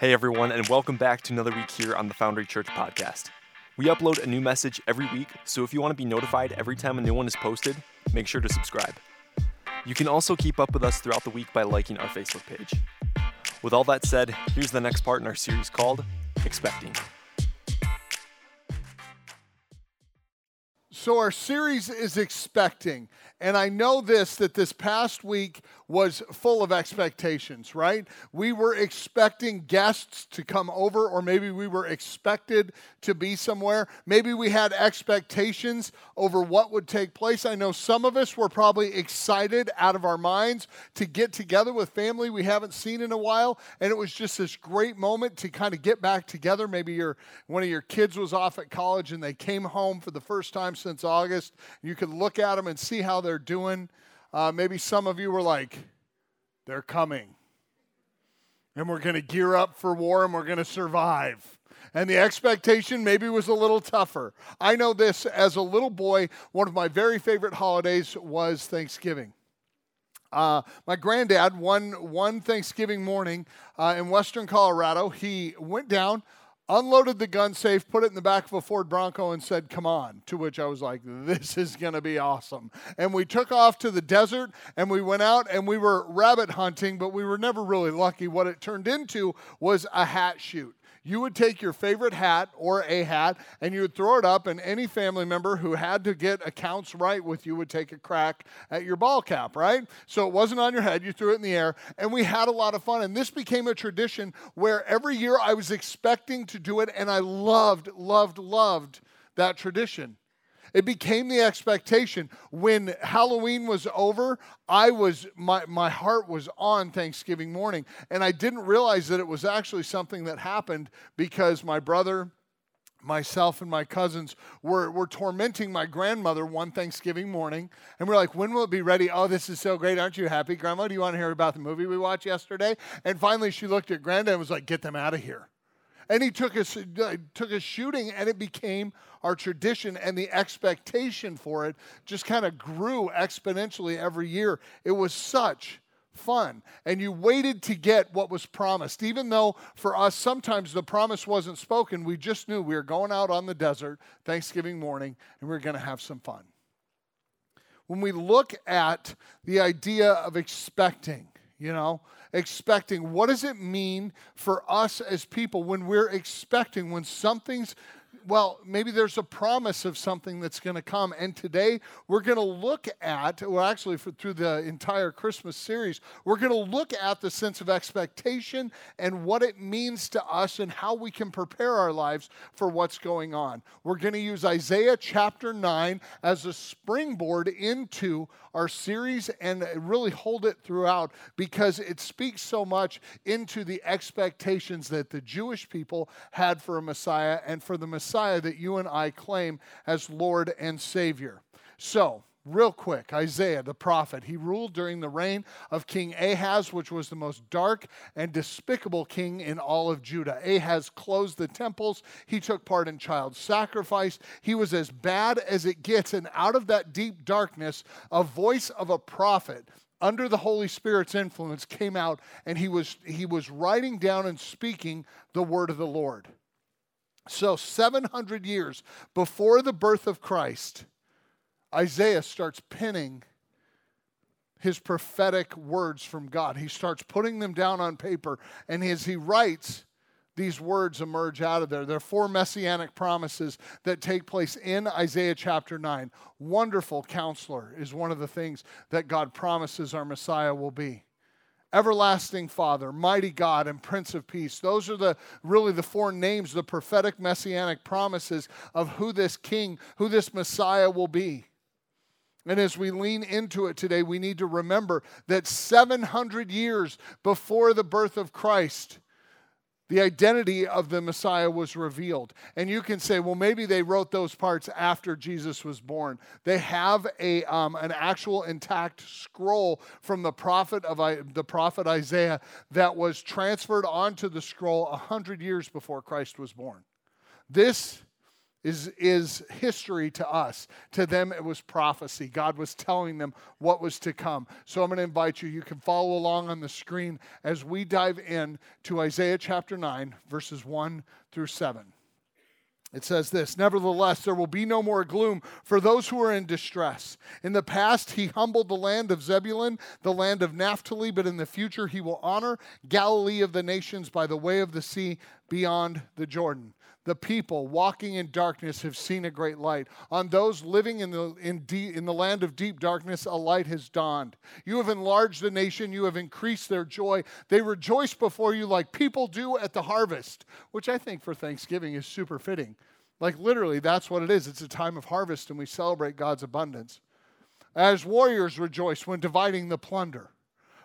Hey everyone, and welcome back to another week here on the Foundry Church podcast. We upload a new message every week, so if you want to be notified every time a new one is posted, make sure to subscribe. You can also keep up with us throughout the week by liking our Facebook page. With all that said, here's the next part in our series called Expecting. So, our series is expecting. And I know this that this past week was full of expectations, right? We were expecting guests to come over, or maybe we were expected to be somewhere. Maybe we had expectations over what would take place. I know some of us were probably excited out of our minds to get together with family we haven't seen in a while. And it was just this great moment to kind of get back together. Maybe your, one of your kids was off at college and they came home for the first time since August. You could look at them and see how they're doing. Uh, maybe some of you were like, they're coming. And we're going to gear up for war and we're going to survive. And the expectation maybe was a little tougher. I know this as a little boy, one of my very favorite holidays was Thanksgiving. Uh, my granddad, one, one Thanksgiving morning uh, in western Colorado, he went down, unloaded the gun safe, put it in the back of a Ford Bronco, and said, Come on. To which I was like, This is going to be awesome. And we took off to the desert and we went out and we were rabbit hunting, but we were never really lucky. What it turned into was a hat shoot you would take your favorite hat or a hat and you would throw it up, and any family member who had to get accounts right with you would take a crack at your ball cap, right? So it wasn't on your head, you threw it in the air, and we had a lot of fun. And this became a tradition where every year I was expecting to do it, and I loved, loved, loved that tradition. It became the expectation. When Halloween was over, I was my, my heart was on Thanksgiving morning. And I didn't realize that it was actually something that happened because my brother, myself and my cousins were, were tormenting my grandmother one Thanksgiving morning. And we're like, when will it be ready? Oh, this is so great. Aren't you happy, Grandma? Do you want to hear about the movie we watched yesterday? And finally, she looked at Granddad and was like, get them out of here. And he took us, uh, took us shooting, and it became our tradition, and the expectation for it just kind of grew exponentially every year. It was such fun. And you waited to get what was promised. Even though for us, sometimes the promise wasn't spoken, we just knew we were going out on the desert Thanksgiving morning and we're going to have some fun. When we look at the idea of expecting, you know, expecting, what does it mean for us as people when we're expecting, when something's well, maybe there's a promise of something that's going to come. And today we're going to look at, well, actually, for, through the entire Christmas series, we're going to look at the sense of expectation and what it means to us and how we can prepare our lives for what's going on. We're going to use Isaiah chapter 9 as a springboard into our series and really hold it throughout because it speaks so much into the expectations that the Jewish people had for a Messiah and for the Messiah that you and I claim as Lord and Savior. So, real quick Isaiah the prophet. He ruled during the reign of King Ahaz, which was the most dark and despicable king in all of Judah. Ahaz closed the temples, he took part in child sacrifice. He was as bad as it gets. And out of that deep darkness, a voice of a prophet under the Holy Spirit's influence came out and he was he was writing down and speaking the word of the Lord. So 700 years before the birth of Christ, Isaiah starts penning his prophetic words from God. He starts putting them down on paper, and as he writes, these words emerge out of there. There are four messianic promises that take place in Isaiah chapter 9. Wonderful counselor is one of the things that God promises our Messiah will be. Everlasting Father, Mighty God, and Prince of Peace. Those are the really the four names, the prophetic messianic promises of who this king, who this Messiah will be. And as we lean into it today, we need to remember that 700 years before the birth of Christ, the identity of the Messiah was revealed. And you can say, well, maybe they wrote those parts after Jesus was born. They have a, um, an actual intact scroll from the prophet of the prophet Isaiah that was transferred onto the scroll 100 years before Christ was born. This is, is history to us. To them, it was prophecy. God was telling them what was to come. So I'm going to invite you, you can follow along on the screen as we dive in to Isaiah chapter 9, verses 1 through 7. It says this Nevertheless, there will be no more gloom for those who are in distress. In the past, he humbled the land of Zebulun, the land of Naphtali, but in the future, he will honor Galilee of the nations by the way of the sea beyond the Jordan. The people walking in darkness have seen a great light. On those living in the, in, deep, in the land of deep darkness, a light has dawned. You have enlarged the nation, you have increased their joy. They rejoice before you like people do at the harvest, which I think for Thanksgiving is super fitting. Like literally, that's what it is. It's a time of harvest, and we celebrate God's abundance. As warriors rejoice when dividing the plunder.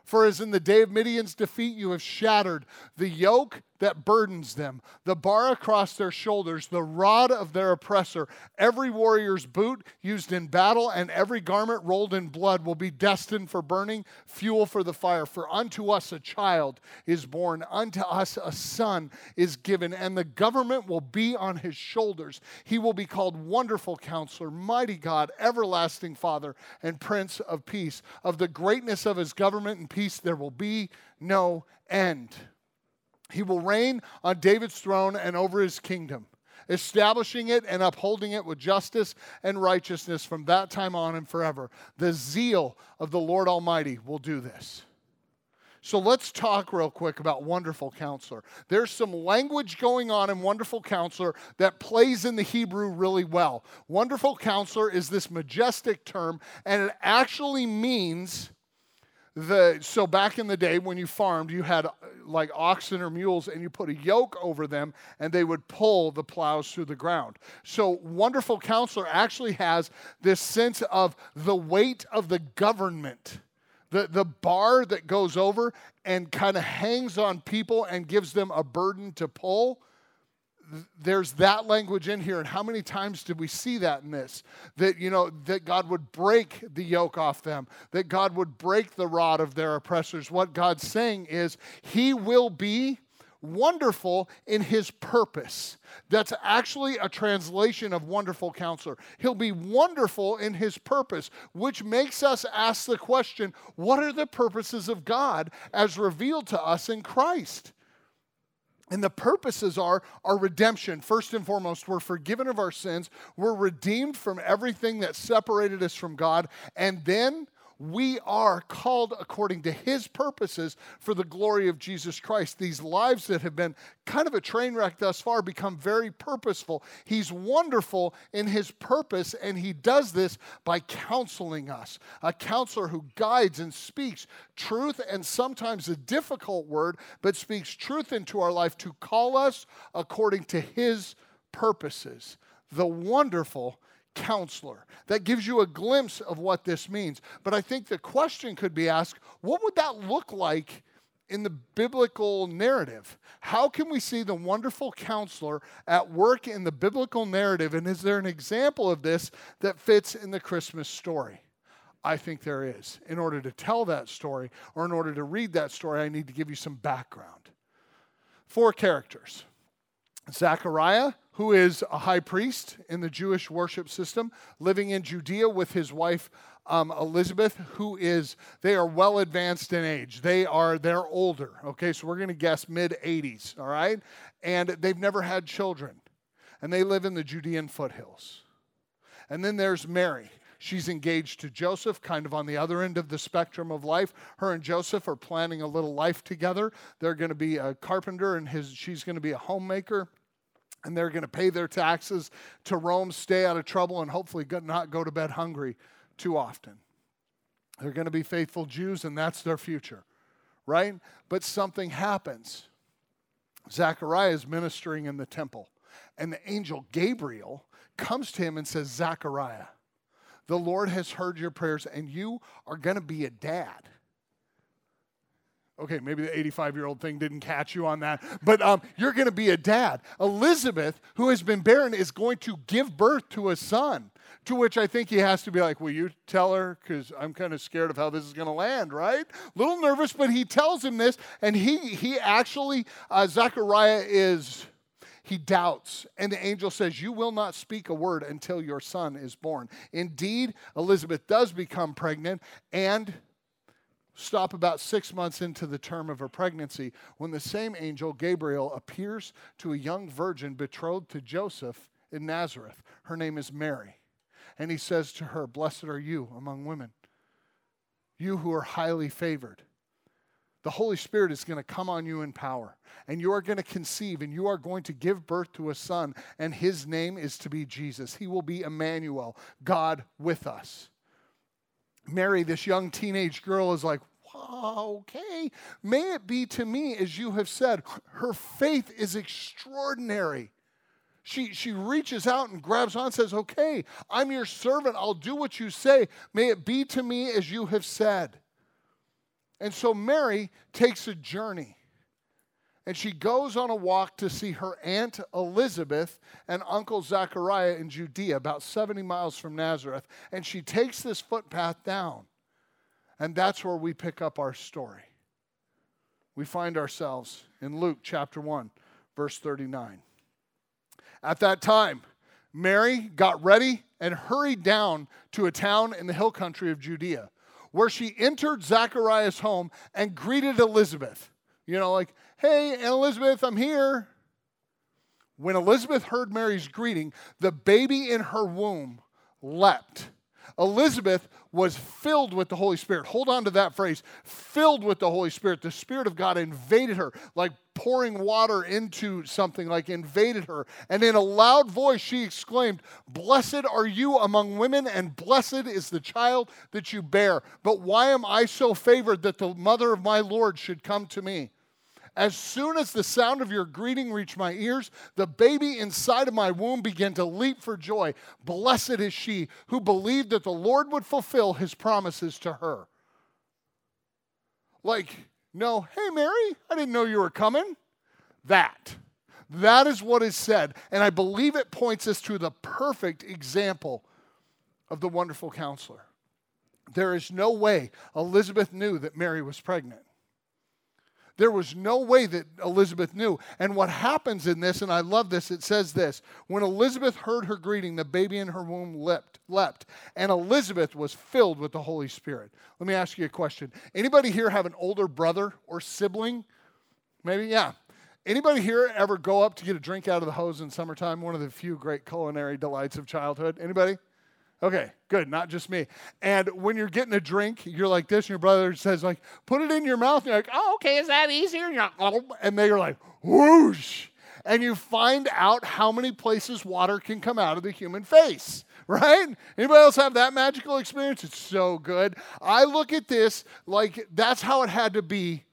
For as in the day of Midian's defeat, you have shattered the yoke that burdens them, the bar across their shoulders, the rod of their oppressor. Every warrior's boot used in battle and every garment rolled in blood will be destined for burning, fuel for the fire. For unto us a child is born, unto us a son is given, and the government will be on his shoulders. He will be called Wonderful Counselor, Mighty God, Everlasting Father, and Prince of Peace. Of the greatness of his government and peace there will be no end. He will reign on David's throne and over his kingdom, establishing it and upholding it with justice and righteousness from that time on and forever. The zeal of the Lord Almighty will do this. So let's talk real quick about Wonderful Counselor. There's some language going on in Wonderful Counselor that plays in the Hebrew really well. Wonderful Counselor is this majestic term, and it actually means the so back in the day when you farmed you had uh, like oxen or mules and you put a yoke over them and they would pull the plows through the ground. So wonderful counselor actually has this sense of the weight of the government the, the bar that goes over and kind of hangs on people and gives them a burden to pull there's that language in here and how many times did we see that in this? That you know that god would break the yoke off them that god would break the rod of their oppressors. What god's saying is he will be wonderful in his purpose. That's actually a translation of wonderful counselor. He'll be wonderful in his purpose which makes us ask the question what are the purposes of god as revealed to us in christ and the purposes are our redemption. First and foremost, we're forgiven of our sins. We're redeemed from everything that separated us from God. And then we are called according to his purposes for the glory of Jesus Christ. These lives that have been kind of a train wreck thus far become very purposeful. He's wonderful in his purpose, and he does this by counseling us. A counselor who guides and speaks truth and sometimes a difficult word, but speaks truth into our life to call us according to his purposes. The wonderful counselor. That gives you a glimpse of what this means. But I think the question could be asked what would that look like in the biblical narrative? How can we see the wonderful counselor at work in the biblical narrative? And is there an example of this that fits in the Christmas story? I think there is. In order to tell that story or in order to read that story, I need to give you some background. Four characters Zechariah, who is a high priest in the Jewish worship system, living in Judea with his wife um, Elizabeth, who is they are well advanced in age. They are they're older. Okay, so we're to guess mid 80s. All right, and they've never had children, and they live in the Judean foothills. And then there's Mary. She's engaged to Joseph, kind of on the other end of the spectrum of life. Her and Joseph are planning a little life together. They're going to be a carpenter, and his, she's going to be a homemaker and they're going to pay their taxes to Rome, stay out of trouble, and hopefully not go to bed hungry too often. They're going to be faithful Jews, and that's their future, right? But something happens. Zechariah is ministering in the temple, and the angel Gabriel comes to him and says, Zechariah, the Lord has heard your prayers, and you are going to be a dad. Okay, maybe the 85 year old thing didn't catch you on that, but um, you're going to be a dad. Elizabeth, who has been barren, is going to give birth to a son. To which I think he has to be like, Will you tell her? Because I'm kind of scared of how this is going to land, right? A little nervous, but he tells him this, and he, he actually, uh, Zechariah is he doubts. And the angel says, You will not speak a word until your son is born. Indeed, Elizabeth does become pregnant and stop about six months into the term of her pregnancy when the same angel, Gabriel, appears to a young virgin betrothed to Joseph in Nazareth. Her name is Mary. And he says to her, Blessed are you among women, you who are highly favored. The Holy Spirit is going to come on you in power, and you are going to conceive, and you are going to give birth to a son, and his name is to be Jesus. He will be Emmanuel, God with us. Mary, this young teenage girl, is like, wow, okay, may it be to me as you have said. Her faith is extraordinary. She, she reaches out and grabs on and says, Okay, I'm your servant. I'll do what you say. May it be to me as you have said. And so Mary takes a journey. And she goes on a walk to see her aunt Elizabeth and uncle Zachariah in Judea, about 70 miles from Nazareth. And she takes this footpath down. And that's where we pick up our story. We find ourselves in Luke chapter 1, verse 39. At that time, Mary got ready and hurried down to a town in the hill country of Judea, where she entered Zachariah's home and greeted Elizabeth. You know, like, hey, Elizabeth, I'm here. When Elizabeth heard Mary's greeting, the baby in her womb leapt. Elizabeth was filled with the Holy Spirit. Hold on to that phrase filled with the Holy Spirit. The Spirit of God invaded her like pouring water into something, like invaded her. And in a loud voice, she exclaimed, Blessed are you among women, and blessed is the child that you bear. But why am I so favored that the mother of my Lord should come to me? As soon as the sound of your greeting reached my ears, the baby inside of my womb began to leap for joy. Blessed is she who believed that the Lord would fulfill his promises to her. Like, no, hey, Mary, I didn't know you were coming. That. That is what is said. And I believe it points us to the perfect example of the wonderful counselor. There is no way Elizabeth knew that Mary was pregnant. There was no way that Elizabeth knew. And what happens in this, and I love this, it says this when Elizabeth heard her greeting, the baby in her womb leapt, leapt, and Elizabeth was filled with the Holy Spirit. Let me ask you a question. Anybody here have an older brother or sibling? Maybe, yeah. Anybody here ever go up to get a drink out of the hose in summertime? One of the few great culinary delights of childhood. Anybody? Okay, good, not just me. And when you're getting a drink, you're like this, and your brother says, like, put it in your mouth. And you're like, oh, okay, is that easier? And, like, oh, and they're like, whoosh. And you find out how many places water can come out of the human face, right? Anybody else have that magical experience? It's so good. I look at this like that's how it had to be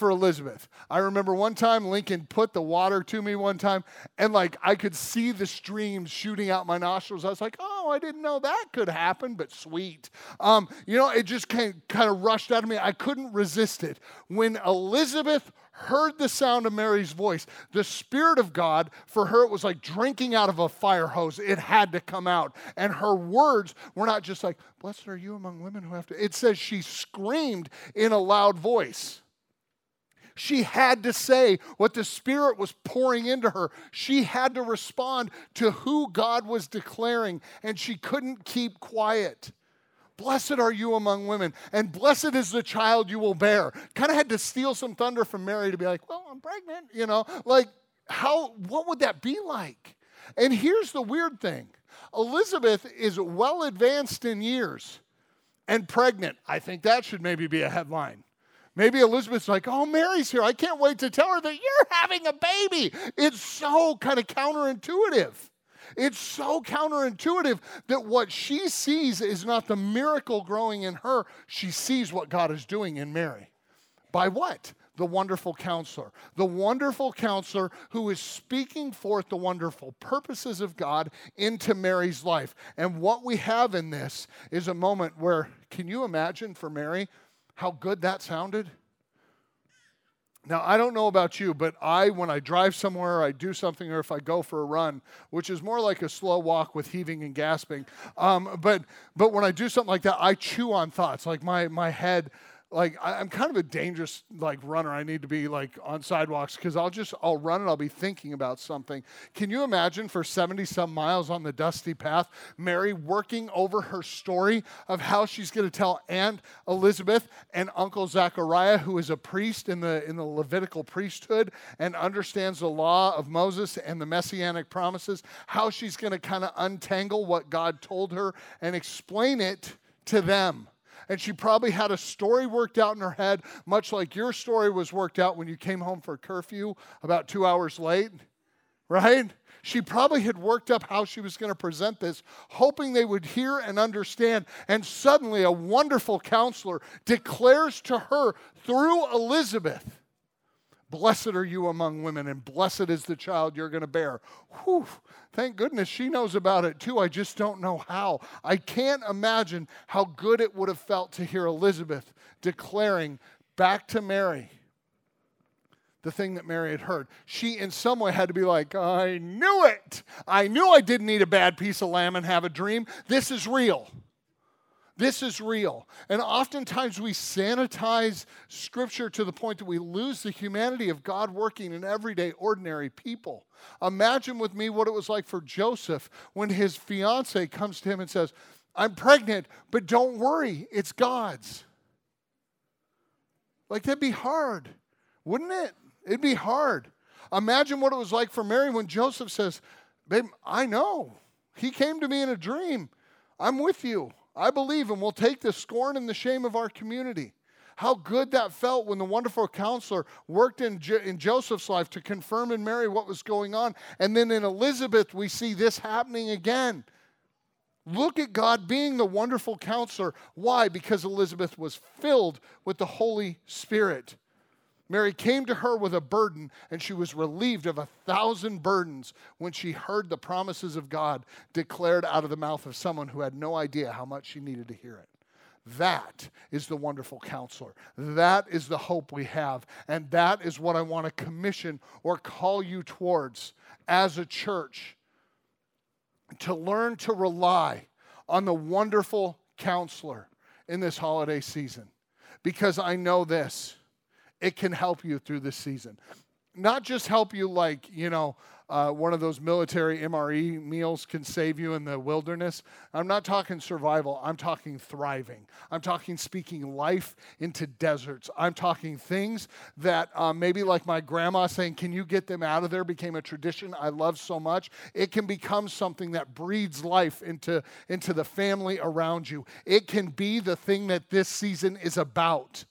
for Elizabeth. I remember one time Lincoln put the water to me one time, and like I could see the streams shooting out my nostrils. I was like, oh, I didn't know that could happen, but sweet. Um, you know, it just came, kind of rushed out of me. I couldn't resist it. When Elizabeth heard the sound of Mary's voice, the Spirit of God, for her, it was like drinking out of a fire hose. It had to come out. And her words were not just like, Blessed are you among women who have to. It says she screamed in a loud voice. She had to say what the Spirit was pouring into her. She had to respond to who God was declaring, and she couldn't keep quiet. Blessed are you among women, and blessed is the child you will bear. Kind of had to steal some thunder from Mary to be like, well, I'm pregnant, you know? Like, how, what would that be like? And here's the weird thing Elizabeth is well advanced in years and pregnant. I think that should maybe be a headline. Maybe Elizabeth's like, oh, Mary's here. I can't wait to tell her that you're having a baby. It's so kind of counterintuitive. It's so counterintuitive that what she sees is not the miracle growing in her, she sees what God is doing in Mary. By what? The wonderful counselor. The wonderful counselor who is speaking forth the wonderful purposes of God into Mary's life. And what we have in this is a moment where, can you imagine for Mary? How good that sounded? Now, I don't know about you, but I, when I drive somewhere, I do something, or if I go for a run, which is more like a slow walk with heaving and gasping, um, but, but when I do something like that, I chew on thoughts. Like my, my head like I, am kind of a dangerous like runner. I need to be like on sidewalks because I'll just I'll run and I'll be thinking about something. Can you imagine for 70 some miles on the dusty path, Mary working over her story of how she's going to tell Aunt Elizabeth and Uncle Zachariah, who is a priest in the in the Levitical priesthood and understands the law of Moses and the messianic promises, how she's going to kind of untangle what God told her and explain it to them and she probably had a story worked out in her head, much like your story was worked out when you came home for curfew about two hours late, right? She probably had worked up how she was going to present this, hoping they would hear and understand. And suddenly, a wonderful counselor declares to her through Elizabeth Blessed are you among women, and blessed is the child you're going to bear. Whew, thank goodness she knows about it too. I just don't know how. I can't imagine how good it would have felt to hear Elizabeth declaring back to Mary the thing that Mary had heard. She, in some way, had to be like, I knew it. I knew I didn't eat a bad piece of lamb and have a dream. This is real. This is real. And oftentimes we sanitize Scripture to the point that we lose the humanity of God working in everyday, ordinary people. Imagine with me what it was like for Joseph when his fiance comes to him and says, I'm pregnant, but don't worry, it's God's. Like, that'd be hard, wouldn't it? It'd be hard. Imagine what it was like for Mary when Joseph says, Babe, I know. He came to me in a dream. I'm with you. I believe and will take the scorn and the shame of our community. How good that felt when the wonderful counselor worked in, jo- in Joseph's life to confirm in Mary what was going on. And then in Elizabeth, we see this happening again. Look at God being the wonderful counselor. Why? Because Elizabeth was filled with the Holy Spirit. Mary came to her with a burden, and she was relieved of a thousand burdens when she heard the promises of God declared out of the mouth of someone who had no idea how much she needed to hear it. That is the wonderful counselor. That is the hope we have. And that is what I want to commission or call you towards as a church to learn to rely on the wonderful counselor in this holiday season. Because I know this it can help you through this season. Not just help you, like, you know, uh, one of those military MRE meals can save you in the wilderness. I'm not talking survival, I'm talking thriving. I'm talking speaking life into deserts. I'm talking things that um, maybe, like my grandma saying, Can you get them out of there? became a tradition I love so much. It can become something that breeds life into, into the family around you. It can be the thing that this season is about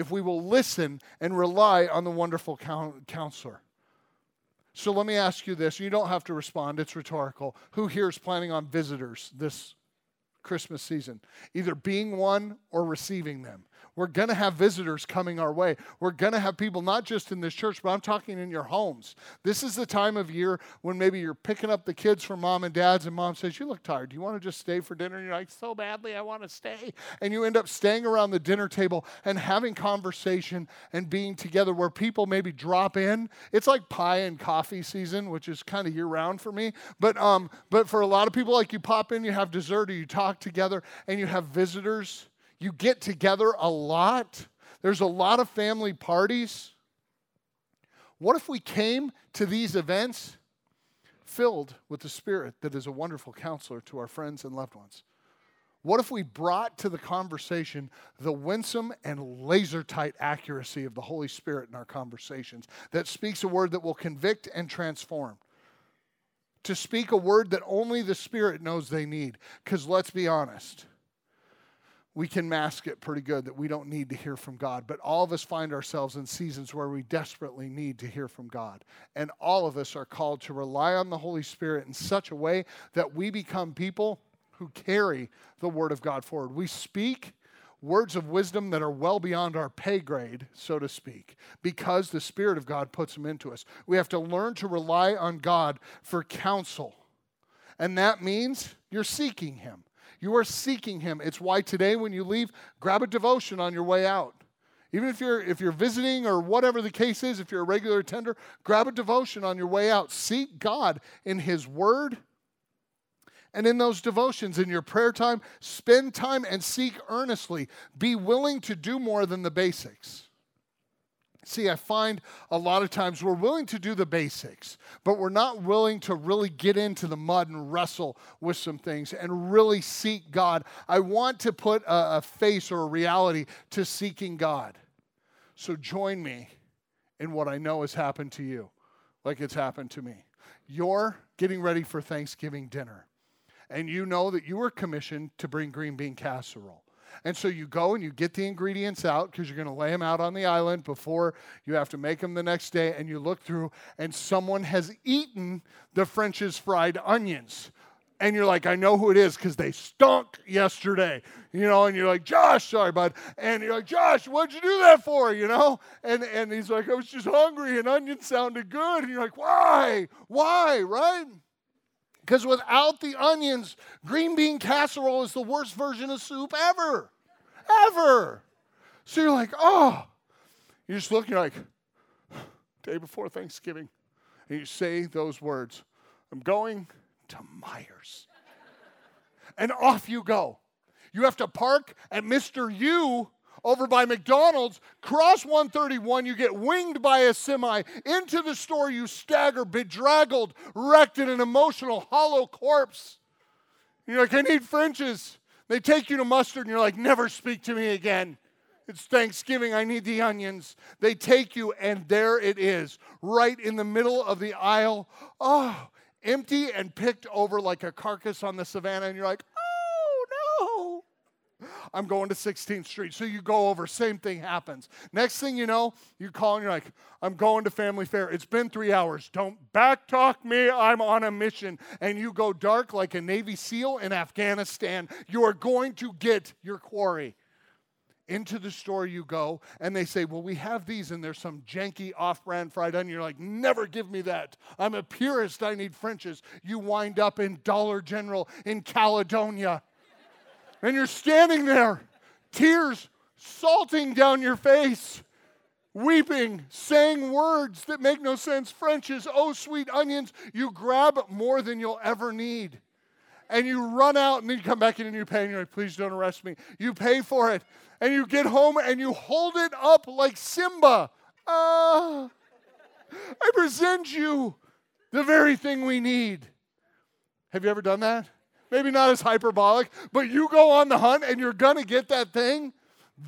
if we will listen and rely on the wonderful counselor. So let me ask you this. You don't have to respond, it's rhetorical. Who here is planning on visitors this Christmas season? Either being one or receiving them. We're going to have visitors coming our way. We're going to have people not just in this church, but I'm talking in your homes. This is the time of year when maybe you're picking up the kids from mom and dad's, and mom says, You look tired. Do you want to just stay for dinner? And you're like, So badly, I want to stay. And you end up staying around the dinner table and having conversation and being together where people maybe drop in. It's like pie and coffee season, which is kind of year round for me. But, um, but for a lot of people, like you pop in, you have dessert, or you talk together, and you have visitors you get together a lot. There's a lot of family parties. What if we came to these events filled with the Spirit that is a wonderful counselor to our friends and loved ones? What if we brought to the conversation the winsome and laser tight accuracy of the Holy Spirit in our conversations that speaks a word that will convict and transform? To speak a word that only the Spirit knows they need. Because let's be honest, we can mask it pretty good that we don't need to hear from God. But all of us find ourselves in seasons where we desperately need to hear from God. And all of us are called to rely on the Holy Spirit in such a way that we become people who carry the Word of God forward. We speak words of wisdom that are well beyond our pay grade, so to speak, because the Spirit of God puts them into us. We have to learn to rely on God for counsel. And that means you're seeking Him. You are seeking him. It's why today when you leave, grab a devotion on your way out. Even if you're if you're visiting or whatever the case is, if you're a regular attender, grab a devotion on your way out. Seek God in his word And in those devotions, in your prayer time, spend time and seek earnestly. Be willing to do more than the basics. See, I find a lot of times we're willing to do the basics, but we're not willing to really get into the mud and wrestle with some things and really seek God. I want to put a, a face or a reality to seeking God. So join me in what I know has happened to you, like it's happened to me. You're getting ready for Thanksgiving dinner, and you know that you were commissioned to bring green bean casserole. And so you go and you get the ingredients out because you're going to lay them out on the island before you have to make them the next day. And you look through, and someone has eaten the French's fried onions. And you're like, I know who it is because they stunk yesterday, you know. And you're like, Josh, sorry, bud. And you're like, Josh, what'd you do that for, you know? And and he's like, I was just hungry, and onions sounded good. And you're like, why, why, right? Because without the onions, green bean casserole is the worst version of soup ever. Ever. So you're like, oh. you're just look, you're like, day before Thanksgiving. And you say those words I'm going to Meijer's. and off you go. You have to park at Mr. U over by McDonald's, cross 131, you get winged by a semi. Into the store, you stagger, bedraggled, wrecked in an emotional, hollow corpse. You're like, I need French's. They take you to mustard, and you're like, never speak to me again. It's Thanksgiving. I need the onions. They take you, and there it is, right in the middle of the aisle. Oh, empty and picked over like a carcass on the savannah. And you're like, I'm going to 16th Street. So you go over, same thing happens. Next thing you know, you call and you're like, I'm going to Family Fare. It's been three hours. Don't backtalk me. I'm on a mission. And you go dark like a Navy SEAL in Afghanistan. You are going to get your quarry. Into the store you go, and they say, Well, we have these, and there's some janky off brand fried onion. You're like, Never give me that. I'm a purist. I need French's. You wind up in Dollar General in Caledonia and you're standing there, tears salting down your face, weeping, saying words that make no sense. French's, oh, sweet onions. You grab more than you'll ever need. And you run out and then you come back in and you pay and you're like, please don't arrest me. You pay for it. And you get home and you hold it up like Simba. Ah, I present you the very thing we need. Have you ever done that? Maybe not as hyperbolic, but you go on the hunt and you're going to get that thing.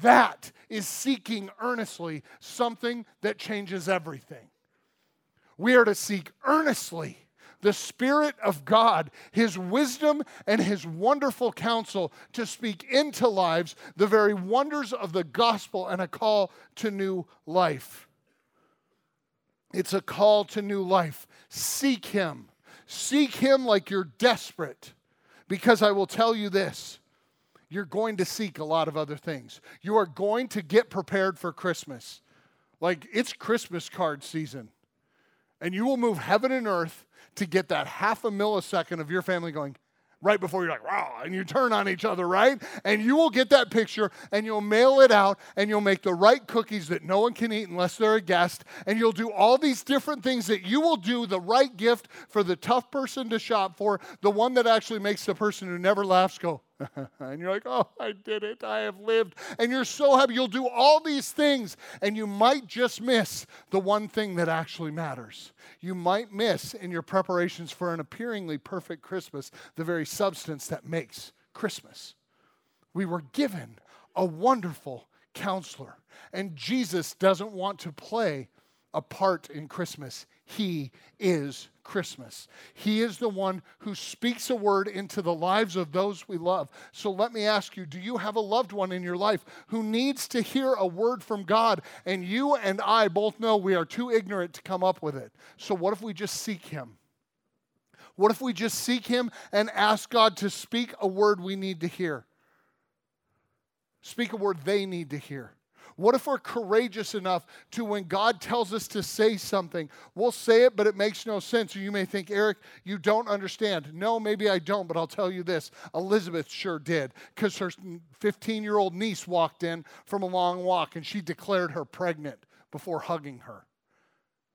That is seeking earnestly something that changes everything. We are to seek earnestly the Spirit of God, His wisdom and His wonderful counsel to speak into lives the very wonders of the gospel and a call to new life. It's a call to new life. Seek Him. Seek Him like you're desperate. Because I will tell you this you're going to seek a lot of other things. You are going to get prepared for Christmas. Like it's Christmas card season. And you will move heaven and earth to get that half a millisecond of your family going, right before you're like, wow, and you turn on each other, right? And you will get that picture and you'll mail it out and you'll make the right cookies that no one can eat unless they're a guest. And you'll do all these different things that you will do the right gift for the tough person to shop for, the one that actually makes the person who never laughs go, and you're like, oh, I did it. I have lived. And you're so happy. You'll do all these things, and you might just miss the one thing that actually matters. You might miss in your preparations for an appearingly perfect Christmas the very substance that makes Christmas. We were given a wonderful counselor, and Jesus doesn't want to play a part in Christmas. He is Christmas. He is the one who speaks a word into the lives of those we love. So let me ask you do you have a loved one in your life who needs to hear a word from God? And you and I both know we are too ignorant to come up with it. So what if we just seek Him? What if we just seek Him and ask God to speak a word we need to hear? Speak a word they need to hear. What if we're courageous enough to, when God tells us to say something, we'll say it, but it makes no sense? Or you may think, Eric, you don't understand. No, maybe I don't, but I'll tell you this Elizabeth sure did, because her 15 year old niece walked in from a long walk and she declared her pregnant before hugging her,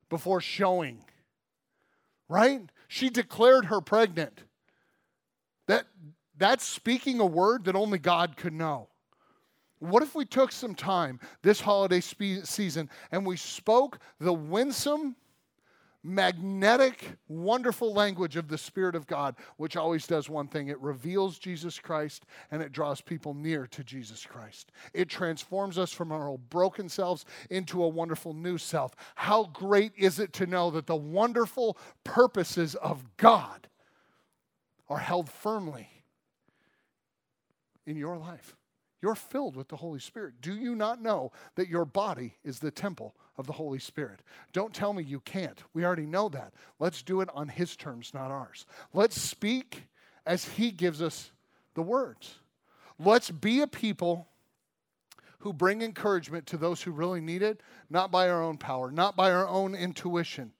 before showing. Right? She declared her pregnant. That, that's speaking a word that only God could know. What if we took some time this holiday spe- season and we spoke the winsome, magnetic, wonderful language of the Spirit of God, which always does one thing it reveals Jesus Christ and it draws people near to Jesus Christ. It transforms us from our old broken selves into a wonderful new self. How great is it to know that the wonderful purposes of God are held firmly in your life? You're filled with the Holy Spirit. Do you not know that your body is the temple of the Holy Spirit? Don't tell me you can't. We already know that. Let's do it on His terms, not ours. Let's speak as He gives us the words. Let's be a people who bring encouragement to those who really need it, not by our own power, not by our own intuition,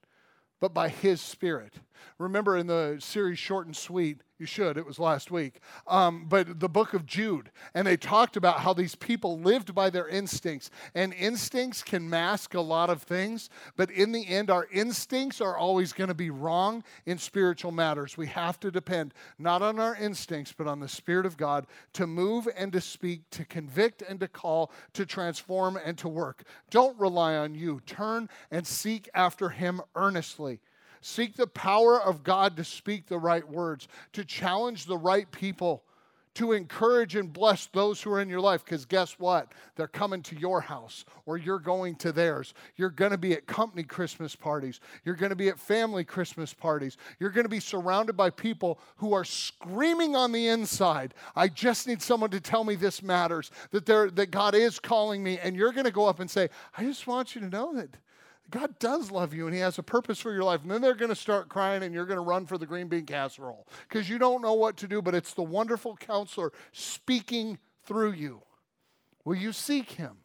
but by His Spirit. Remember in the series Short and Sweet, you should, it was last week, um, but the book of Jude, and they talked about how these people lived by their instincts. And instincts can mask a lot of things, but in the end, our instincts are always going to be wrong in spiritual matters. We have to depend not on our instincts, but on the Spirit of God to move and to speak, to convict and to call, to transform and to work. Don't rely on you. Turn and seek after Him earnestly. Seek the power of God to speak the right words, to challenge the right people, to encourage and bless those who are in your life. Because guess what? They're coming to your house or you're going to theirs. You're going to be at company Christmas parties. You're going to be at family Christmas parties. You're going to be surrounded by people who are screaming on the inside. I just need someone to tell me this matters, that, that God is calling me. And you're going to go up and say, I just want you to know that God does love you and He has a purpose for your life. And then they're going to start crying and you're going to run for the green bean casserole because you don't know what to do, but it's the wonderful counselor speaking through you. Will you seek Him?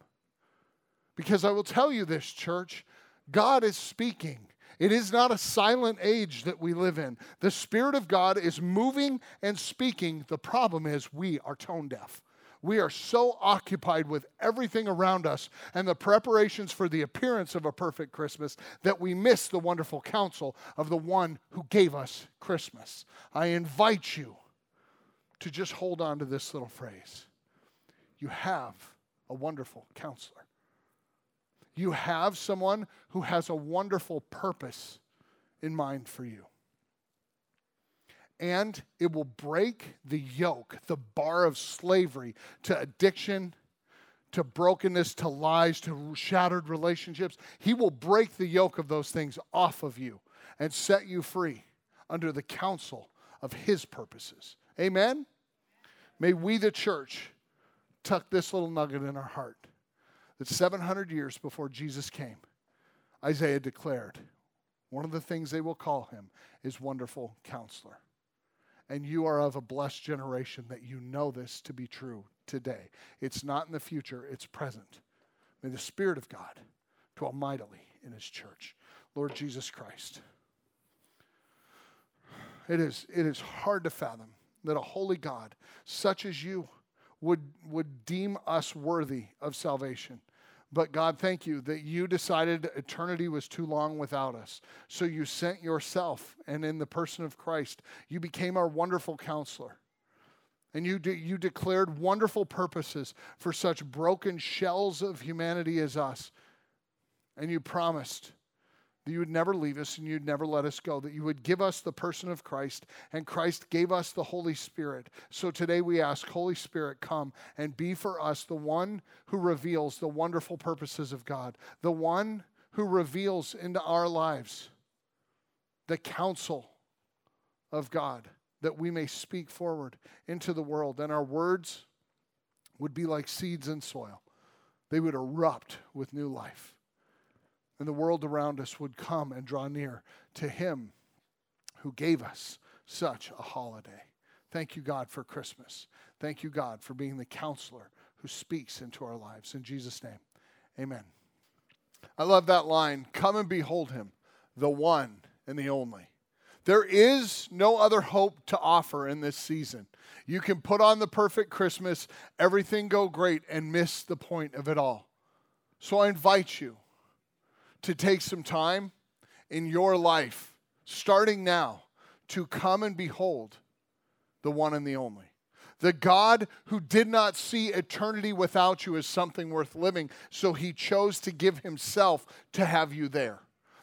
Because I will tell you this, church God is speaking. It is not a silent age that we live in. The Spirit of God is moving and speaking. The problem is we are tone deaf. We are so occupied with everything around us and the preparations for the appearance of a perfect Christmas that we miss the wonderful counsel of the one who gave us Christmas. I invite you to just hold on to this little phrase. You have a wonderful counselor. You have someone who has a wonderful purpose in mind for you and it will break the yoke, the bar of slavery to addiction, to brokenness, to lies, to shattered relationships. He will break the yoke of those things off of you and set you free under the counsel of His purposes. Amen? May we, the church, tuck this little nugget in our heart that 700 years before Jesus came, Isaiah declared, one of the things they will call him is Wonderful Counselor and you are of a blessed generation that you know this to be true today. It's not in the future, it's present. May the Spirit of God dwell mightily in His church. Lord Jesus Christ. It is, it is hard to fathom that a holy God, such as you, would, would deem us worthy of salvation. But God, thank you that you decided eternity was too long without us. So you sent yourself, and in the person of Christ, you became our wonderful counselor. And you, de- you declared wonderful purposes for such broken shells of humanity as us. And you promised that you would never leave us and you'd never let us go, that you would give us the person of Christ, and Christ gave us the Holy Spirit. So today we ask, Holy Spirit, come and be for us the one who reveals the wonderful purposes of God, the one who reveals into our lives the counsel of God, that we may speak forward into the world, and our words would be like seeds in soil. They would erupt with new life and the world around us would come and draw near to Him who gave us such a holiday. Thank you, God, for Christmas. Thank you, God, for being the counselor who speaks into our lives. In Jesus' name, amen. I love that line Come and behold Him, the one and the only. There is no other hope to offer in this season. You can put on the perfect Christmas, everything go great, and miss the point of it all. So I invite you to take some time in your life, starting now, to come and behold the one and the only. The God who did not see eternity without you as something worth living, so he chose to give himself to have you there.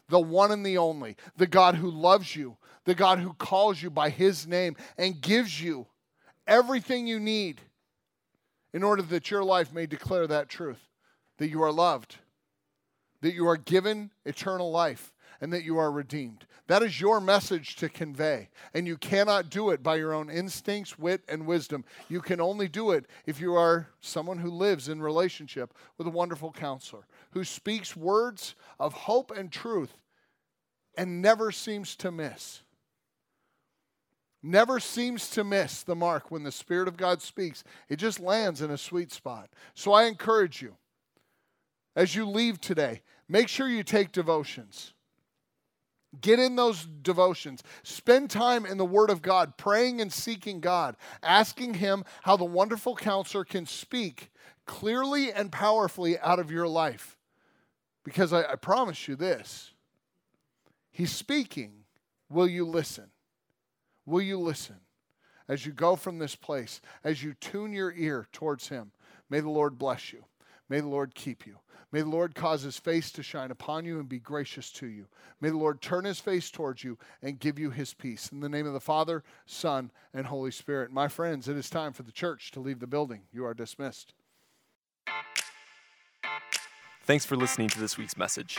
The one and the only. The God who loves you, the God who calls you by his name and gives you everything you need in order that your life may declare that truth that you are loved, that you are given eternal life, and that you are redeemed. That is your message to convey. And you cannot do it by your own instincts, wit, and wisdom. You can only do it if you are someone who lives in relationship with a wonderful counselor, who speaks words of hope and truth and never seems to miss. Never seems to miss the mark when the Spirit of God speaks. It just lands in a sweet spot. So I encourage you, as you leave today, make sure you take devotions. Get in those devotions. Spend time in the Word of God, praying and seeking God, asking Him how the wonderful counselor can speak clearly and powerfully out of your life. Because I, I promise you this He's speaking. Will you listen? Will you listen? As you go from this place, as you tune your ear towards Him, may the Lord bless you. May the Lord keep you. May the Lord cause his face to shine upon you and be gracious to you. May the Lord turn his face towards you and give you his peace. In the name of the Father, Son, and Holy Spirit. My friends, it is time for the church to leave the building. You are dismissed. Thanks for listening to this week's message.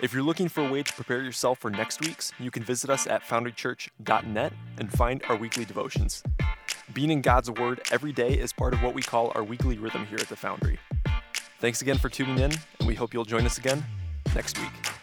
If you're looking for a way to prepare yourself for next week's, you can visit us at foundrychurch.net and find our weekly devotions. Being in God's Word every day is part of what we call our weekly rhythm here at the Foundry. Thanks again for tuning in, and we hope you'll join us again next week.